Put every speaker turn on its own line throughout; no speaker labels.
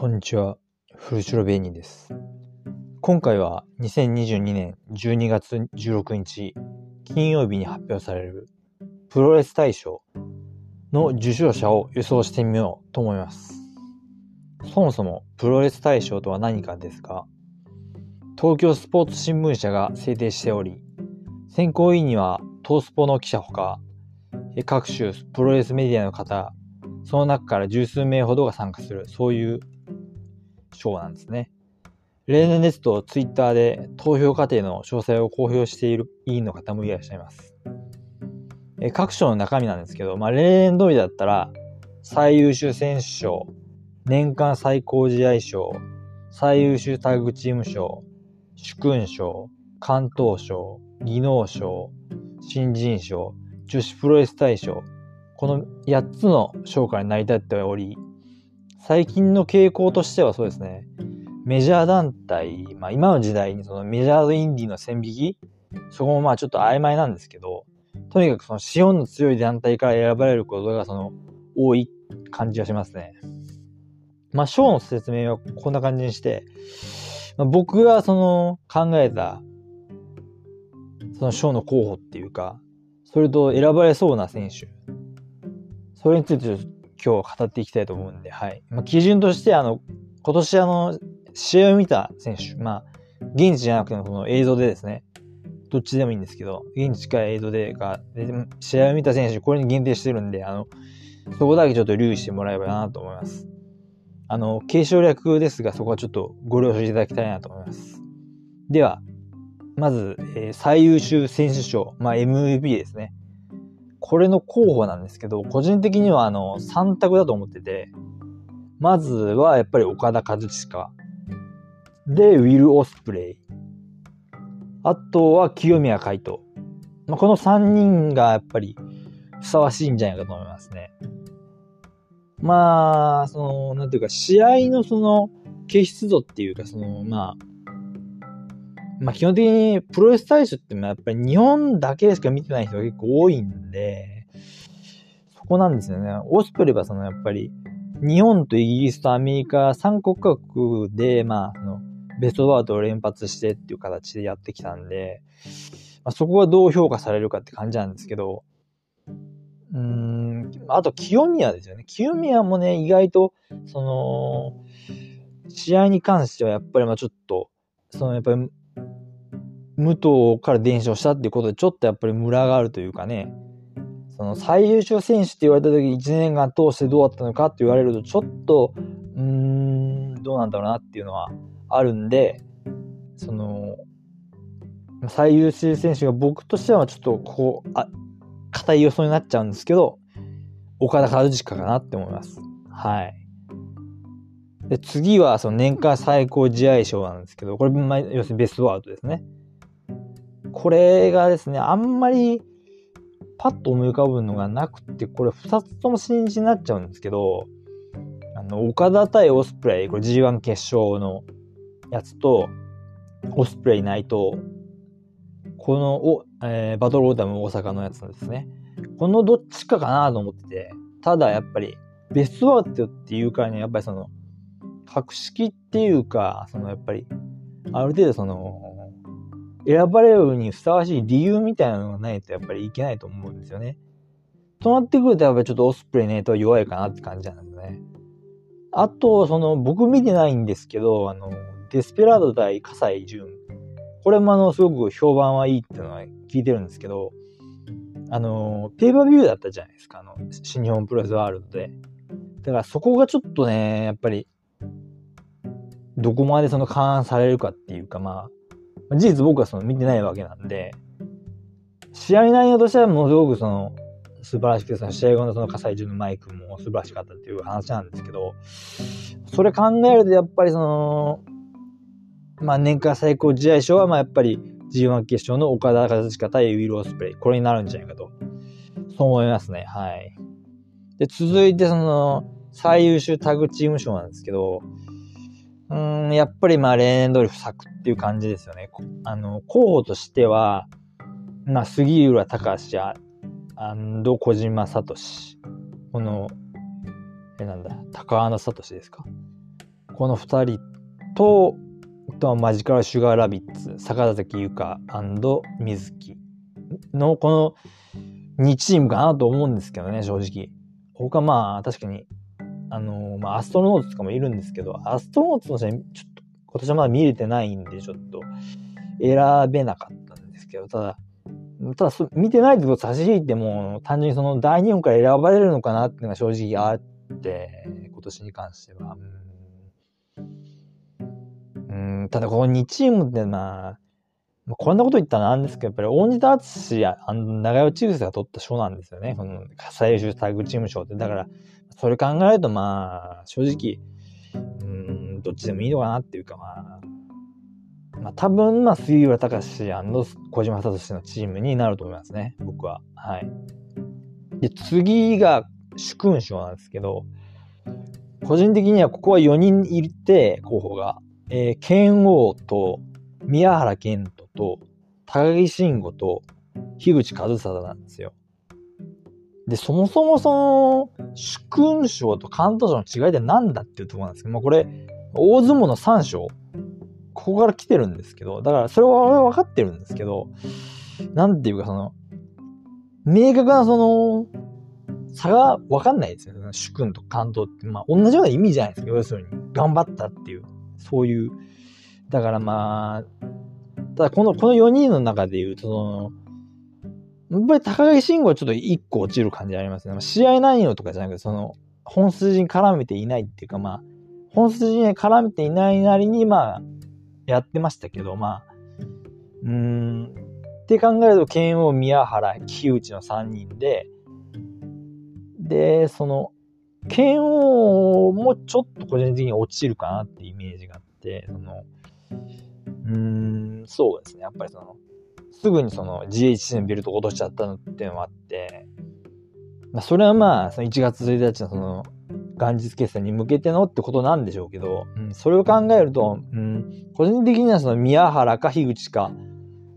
こんにちは、フルチロベイニーです。今回は2022年12月16日金曜日に発表されるプロレス大賞の受賞者を予想してみようと思います。そもそもプロレス大賞とは何かですが、東京スポーツ新聞社が制定しており、選考委員には東スポの記者ほか、各種プロレスメディアの方、その中から十数名ほどが参加する、そういう賞なんですね。例年ですと、ツイッターで投票過程の詳細を公表している委員の方もいらっしゃいます。え各賞の中身なんですけど、まあ、例年通りだったら、最優秀選手賞、年間最高試合賞、最優秀タッグチーム賞、主勲賞、関東賞、技能賞、新人賞、女子プロレス大賞、この8つの賞から成り立っており、最近の傾向としてはそうですね、メジャー団体、まあ今の時代にそのメジャーとインディーの線引き、そこもまあちょっと曖昧なんですけど、とにかくその資本の強い団体から選ばれることがその多い感じがしますね。まあ賞の説明はこんな感じにして、まあ、僕がその考えたその賞の候補っていうか、それと選ばれそうな選手、それについて今日語っていきたいと思うんで、はい。まあ、基準として、あの、今年あの、試合を見た選手、まあ、現地じゃなくてもその映像でですね、どっちでもいいんですけど、現地から映像でか、試合を見た選手、これに限定してるんで、あの、そこだけちょっと留意してもらえばなと思います。あの、継承略ですが、そこはちょっとご了承いただきたいなと思います。では、まず、えー最優秀選手賞、まあ、MVP ですね。これの候補なんですけど、個人的にはあの、3択だと思ってて、まずはやっぱり岡田和親。で、ウィル・オスプレイ。あとは清宮海斗。まあ、この3人がやっぱりふさわしいんじゃないかと思いますね。まあ、その、なんていうか、試合のその、傑出度っていうか、その、まあ、まあ基本的にプロレス大賞ってやっぱり日本だけでしか見てない人が結構多いんで、そこなんですよね。オスプレイはそのやっぱり日本とイギリスとアメリカ3国国で、まあ、そのベストワードを連発してっていう形でやってきたんで、まあ、そこがどう評価されるかって感じなんですけど、うーん、あと清宮ですよね。清宮もね、意外と、その、試合に関してはやっぱりまあちょっと、そのやっぱり武藤から伝承したっていうことで、ちょっとやっぱりムラがあるというかね、その最優秀選手って言われた時1年間通してどうだったのかって言われると、ちょっと、うーん、どうなんだろうなっていうのはあるんで、その、最優秀選手が僕としてはちょっとこう、あ、硬い予想になっちゃうんですけど、岡田和親かなって思います。はい。で、次はその年間最高試合賞なんですけど、これ、ま、要するにベストワードですね。これがですね、あんまりパッと思い浮かぶのがなくて、これ2つとも新日になっちゃうんですけど、あの、岡田対オスプレイ、これ G1 決勝のやつと、オスプレイ内藤、このお、えーバトルオーダム大阪のやつですね。このどっちかかなと思ってて、ただやっぱり、ベストワードっていうからにやっぱりその、格式っていうか、そのやっぱり、ある程度その、選ばれるにふさわしい理由みたいなのがないとやっぱりいけないと思うんですよね。となってくるとやっぱりちょっとオスプレイネとは弱いかなって感じなんですね。あと、その、僕見てないんですけど、あの、デスペラード対葛西潤。これもあの、すごく評判はいいっていうのは聞いてるんですけど、あの、ペーパービューだったじゃないですか、あの、新日本プロレスワールドで。だからそこがちょっとね、やっぱり、どこまでその勘案されるかっていうか、まあ、事実僕はその見てないわけなんで、試合内容としてはものすごくその、素晴らしくて、その試合後のその葛西潤のマイクも素晴らしかったっていう話なんですけど、それ考えるとやっぱりその、まあ年間最高試合賞はまあやっぱり G1 決勝の岡田和親対ウィル・オスプレイ、これになるんじゃないかと、そう思いますね。はい。で、続いてその、最優秀タグチーム賞なんですけど、うん、やっぱりまあ例年通り不作っていう感じですよね。あの、候補としては、まあ杉浦隆史や、小島聡。この、え、なんだ、高穴聡ですか？この2人と、とマジカルシュガーラビッツ、坂崎優香水木のこの2チームかなと思うんですけどね、正直。他まあ、確かに、あのー、まあ、アストロノーツとかもいるんですけど、アストロノーツの試合、ちょっと、今年はまだ見れてないんで、ちょっと、選べなかったんですけど、ただ、ただ、見てないってこと差し引いても、単純にその第2本から選ばれるのかなっていうのが正直あって、今年に関しては。うん、ただこの2チームってまあ、こんなこと言ったらなんですけど、やっぱり大仁田敦や長与チーフスが取った賞なんですよね。この最優秀タッグチーム賞って。だから、それ考えるとまあ、正直、うん、どっちでもいいのかなっていうかまあ、まあ多分、まあ、杉浦隆史小島聡のチームになると思いますね。僕は。はい。で、次が主勲賞なんですけど、個人的にはここは4人いて、候補が。えー、剣王と、宮原健人と、高木慎吾と、樋口和貞なんですよ。で、そもそもその、主勲賞と関東賞の違いって何だっていうところなんですけど、まあこれ、大相撲の3賞、ここから来てるんですけど、だからそれは俺は分かってるんですけど、なんていうかその、明確なその、差が分かんないですよね。主君と関東って。まあ同じような意味じゃないですか。要するに。頑張ったっていう。そういう。だからまあ、ただこの、この4人の中で言うと、その、やっぱり高木慎吾はちょっと一個落ちる感じありますね。試合内容とかじゃなくて、その、本筋に絡めていないっていうか、まあ、本筋に絡めていないなりに、まあ、やってましたけど、まあ、うーん、って考えると、剣王、宮原、木内の3人で、で、その、剣王もちょっと個人的に落ちるかなってイメージがあって、その、うーん、そうですね。やっぱりその、すぐにその GHC のベルトを落としちゃったのっていうのもあって、まあ、それはまあ、その1月1日のその、元日決戦に向けてのってことなんでしょうけど、うん、それを考えると、うん、個人的にはその宮原か樋口か、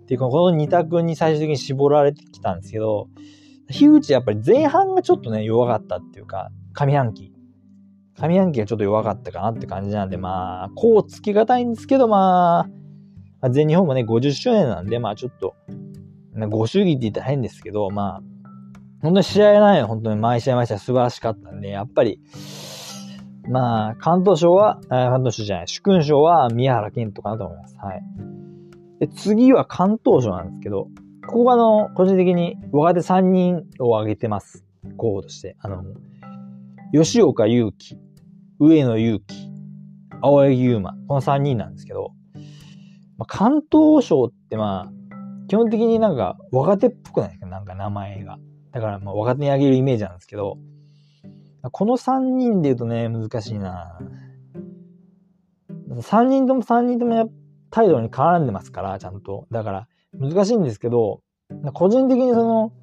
っていうか、この2択に最終的に絞られてきたんですけど、樋口やっぱり前半がちょっとね、弱かったっていうか、上半期。上半期がちょっと弱かったかなって感じなんで、まあ、こうつきがたいんですけど、まあ、全日本もね、50周年なんで、まあちょっと、ご祝儀って言ったら変ですけど、まあ、本当に試合内容、本当に毎試合毎試合素晴らしかったんで、やっぱり、まあ、関東賞は、関東賞じゃない、主勲賞は宮原健人かなと思います。はい。で、次は関東賞なんですけど、ここがあの、個人的に若手3人を挙げてます。候補として。あの、吉岡祐希、上野祐希、青柳優馬、この3人なんですけど、まあ、関東賞ってまあ、基本的になんか若手っぽくないですか？なんか名前が。だからまあ若手にあげるイメージなんですけど、この3人で言うとね、難しいな3人とも3人ともや態度に絡んでますから、ちゃんと。だから難しいんですけど、個人的にその、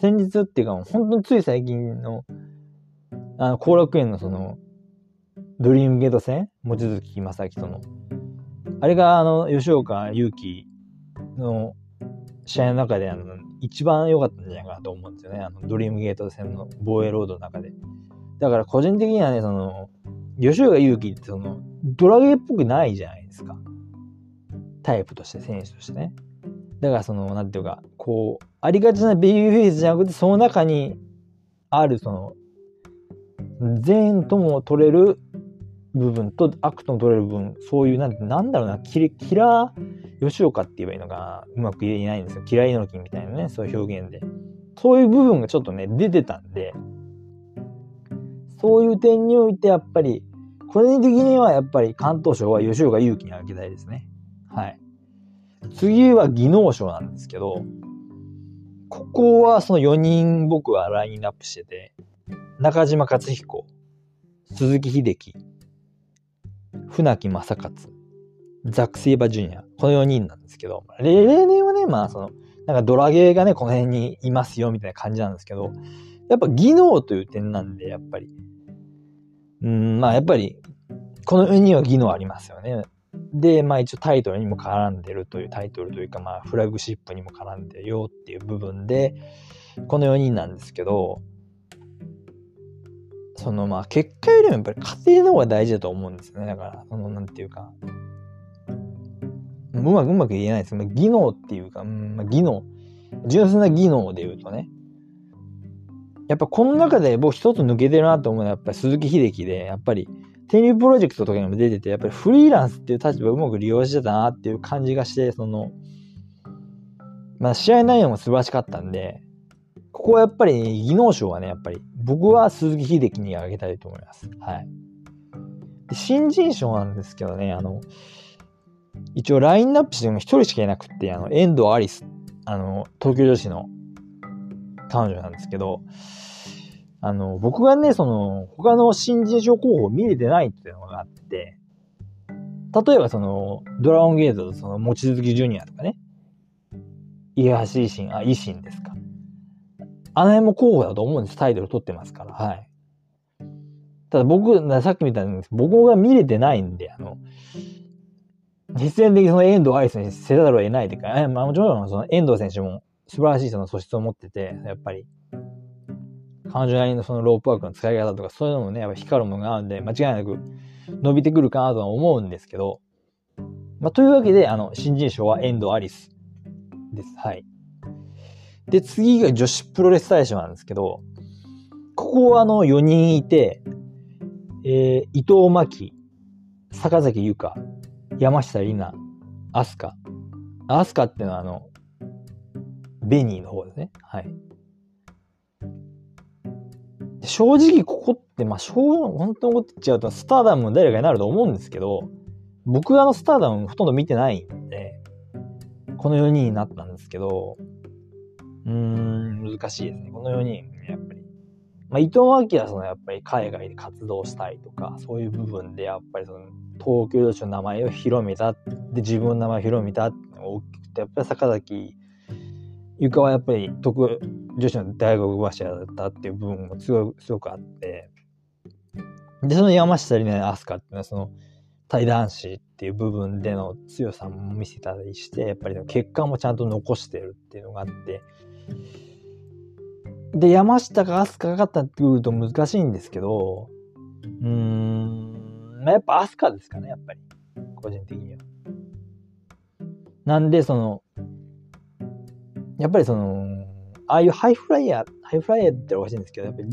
先日っていうか、本当につい最近の、あの、後楽園のその、ドリームゲート戦望月正明との。あれが、あの、吉岡祐希の試合の中で、あの、一番良かったんじゃないかなと思うんですよね。あの、ドリームゲート戦の防衛ロードの中で。だから個人的にはね、その、吉岡祐希ってその、ドラゲーっぽくないじゃないですか。タイプとして、選手としてね。だからその、なんていうか、こう、ありがちなベビーフェイスじゃなくて、その中にあるその、善とも取れる部分と悪とも取れる部分、そういう、なん、なんだろうな、キキラー吉岡って言えばいいのかな、うまく言えないんですよ。嫌いのきみたいなね、そういう表現で。そういう部分がちょっとね、出てたんで、そういう点においてやっぱり、個人的にはやっぱり関東賞は吉岡祐希にあげたいですね。はい。次は技能賞なんですけど、ここはその4人僕はラインナップしてて、中島克彦、鈴木秀樹、船木正勝、ザック・セイバジュニア、この4人なんですけど、例年はね、まあその、なんかドラゲーがね、この辺にいますよみたいな感じなんですけど、やっぱ技能という点なんで、やっぱり、うん、まあやっぱり、この4人は技能ありますよね。で、まあ一応タイトルにも絡んでるというタイトルというか、まあフラグシップにも絡んでるよっていう部分で、この4人なんですけど、そのまあ結果よりもやっぱり家庭の方が大事だと思うんですよね。だから、そのなんていうか、うまくうまく言えないです。けど、技能っていうか、うんまあ、技能、純粋な技能で言うとね、やっぱこの中で僕一つ抜けてるなと思うのはやっぱり鈴木秀樹で、やっぱり天竜プロジェクトとかにも出てて、やっぱりフリーランスっていう立場をうまく利用してたなっていう感じがして、その、まあ試合内容も素晴らしかったんで、ここはやっぱり技能賞はね、やっぱり僕は鈴木秀樹にあげたいと思います。はい。新人賞なんですけどね、あの、一応ラインナップしても一人しかいなくて、あの、遠藤アリス、あの、東京女子の彼女なんですけど、あの、僕がね、その、他の新人賞候補を見れてないっていうのがあって、例えばその、ドラゴンゲートとその、望月ジュニアとかね、家橋維新、あ、維新ですか。あの辺も候補だと思うんです。タイトル取ってますから。はい。ただ僕、さっきみたいに、僕が見れてないんで、あの、実践的にその遠藤愛選手せざるを得ないというか、まあもちろんその遠藤選手も素晴らしいその素質を持ってて、やっぱり、彼女なりのそのロープワークの使い方とか、そういうのもね、やっぱ光るものがあるんで、間違いなく伸びてくるかなとは思うんですけど、まあ、というわけで、あの、新人賞は遠藤アリスです。はい。で、次が女子プロレス大賞なんですけど、ここはあの4人いて、えー、伊藤真希、坂崎優香、山下里奈、アスカ。アスカっていうのはあの、ベニーの方ですね。はい。正直ここって、まあ、正本当に思っちゃうと、スターダムの誰かになると思うんですけど、僕はあのスターダムほとんど見てないんで、この4人になったんですけど、うーん、難しいですね。この4人、やっぱり。まあ、伊藤明はそのやっぱり海外で活動したいとか、そういう部分でやっぱりその東京都市の名前を広めた、で、自分の名前を広めたって大きくて、やっぱり坂崎ゆかはやっぱり特女子の大学柱だったっていう部分もすごすごくあって、で、その山下里奈飛鳥っていうのはその対男子っていう部分での強さも見せたりして、やっぱり結果もちゃんと残してるっていうのがあって、で、山下が飛鳥がかったってくると難しいんですけど、うーん、まあ、やっぱ飛鳥ですかね、やっぱり。個人的には。なんで、その、やっぱりその、ああいうハイフライヤー、ハイフライヤーっておかしいんですけど、やっぱり、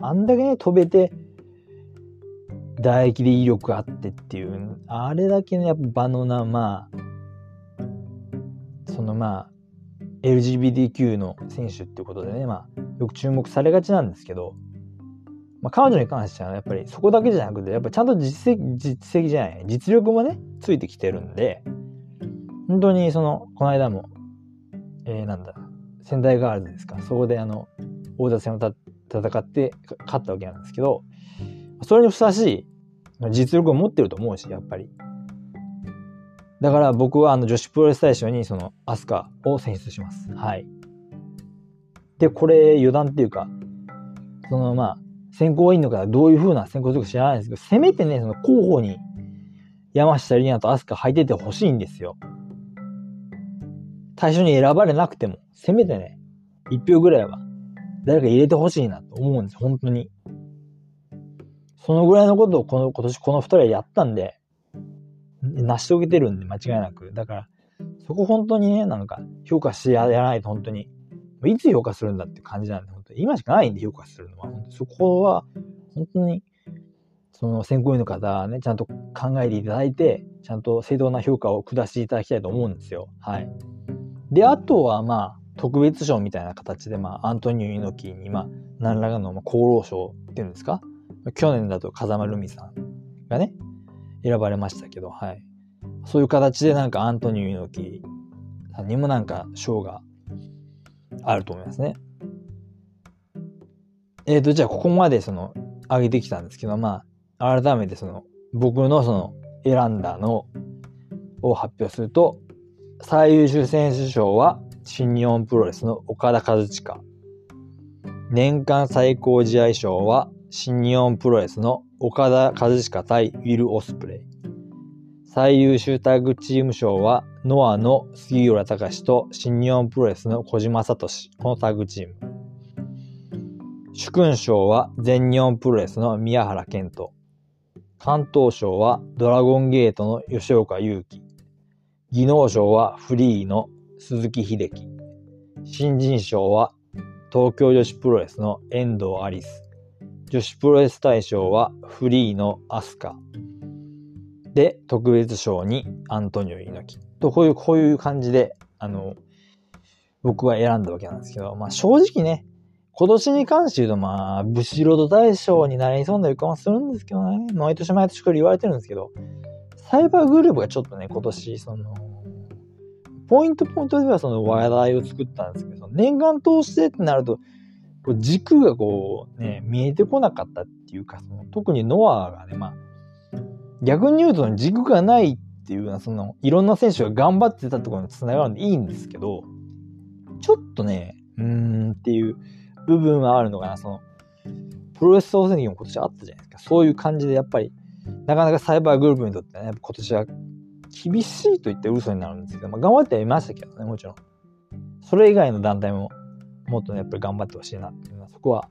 あんだけね、飛べて、唾液で威力あってっていう、あれだけのやっぱ場のな、まあ、そのまあ、LGBTQ の選手っていうことでね、まあ、よく注目されがちなんですけど、まあ、彼女に関してはやっぱりそこだけじゃなくて、やっぱちゃんと実績、実績じゃない、実力もね、ついてきてるんで、本当にその、この間もえー、なんだ、仙台ガールズですか。そこであの、王座戦を戦って勝ったわけなんですけど、それにふさわしい実力を持ってると思うし、やっぱり。だから僕はあの女子プロレス大賞にそのアスカを選出します。はい。で、これ余談っていうか、そのまあ、選考委員の方どういう風な選考するか知らないんですけど、せめてね、その候補に山下里奈とアスカ入っててほしいんですよ。最初に選ばれなくても、せめてね、一票ぐらいは誰か入れてほしいなと思うんです、本当に。そのぐらいのことをこの今年この二人はやったんで、成し遂げてるんで間違いなく。だから、そこ本当にね、なんか評価してやらないと本当に、いつ評価するんだって感じなんで、本当に今しかないんで評価するのは、本当そこは本当に、その選考委員の方はね、ちゃんと考えていただいて、ちゃんと正当な評価を下していただきたいと思うんですよ。はい。で、あとはまあ、特別賞みたいな形で、まあ、アントニオ猪木に、まあ、何らかの、まあ、厚労省っていうんですか？去年だと風間ルミさんがね、選ばれましたけど、はい。そういう形でなんかアントニオ猪木さんにもなんか賞があると思いますね。えっ、ー、と、じゃあここまでその、上げてきたんですけど、まあ、改めてその、僕のその、選んだのを発表すると、最優秀選手賞は新日本プロレスの岡田和親。年間最高試合賞は新日本プロレスの岡田和親対ウィル・オスプレイ。最優秀タッグチーム賞はノアの杉浦隆と新日本プロレスの小島聡。このタッグチーム。主勲賞は全日本プロレスの宮原健人。関東賞はドラゴンゲートの吉岡祐希。技能賞はフリーの鈴木秀樹。新人賞は東京女子プロレスの遠藤アリス。女子プロレス大賞はフリーのアスカ。で、特別賞にアントニオ猪木。と、こういう、こういう感じで、あの、僕は選んだわけなんですけど、まあ正直ね、今年に関して言うと、まあ、ブシロード大賞になりそうな予感はするんですけどね。毎年毎年これ言われてるんですけど、サイバーグループがちょっとね、今年、その、ポイントポイントではその話題を作ったんですけど、年間通してってなると、こう軸がこうね、見えてこなかったっていうか、その特にノアがね、まあ、逆に言うと軸がないっていうのは、その、いろんな選手が頑張ってたところに繋がるんでいいんですけど、ちょっとね、うーんっていう部分はあるのかな、その、プロレス総選挙も今年あったじゃないですか。そういう感じでやっぱり、なかなかサイバーグループにとってね、今年は厳しいと言って嘘になるんですけど、まあ、頑張ってはいましたけどね、もちろん。それ以外の団体ももっとね、やっぱり頑張ってほしいなっていうのは、そこは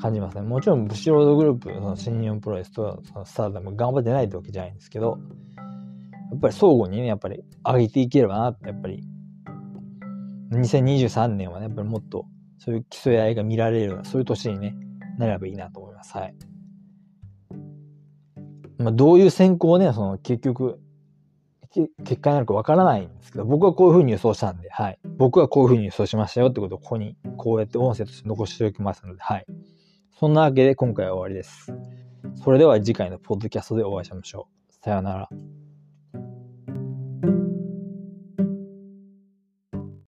感じますね。もちろん、ブシロードグループ、その新日本プロレスとそのスターダム頑張ってないってわけじゃないんですけど、やっぱり相互にね、やっぱり上げていければなって、やっぱり、2023年はね、やっぱりもっとそういう競い合いが見られるような、そういう年にね、なればいいなと思います。はい。まあ、どういう選考をね、その結局、結果になるかわからないんですけど、僕はこういうふうに予想したんで、はい。僕はこういうふうに予想しましたよってことをここに、こうやって音声として残しておきますので、はい。そんなわけで今回は終わりです。それでは次回のポッドキャストでお会いしましょう。さようなら。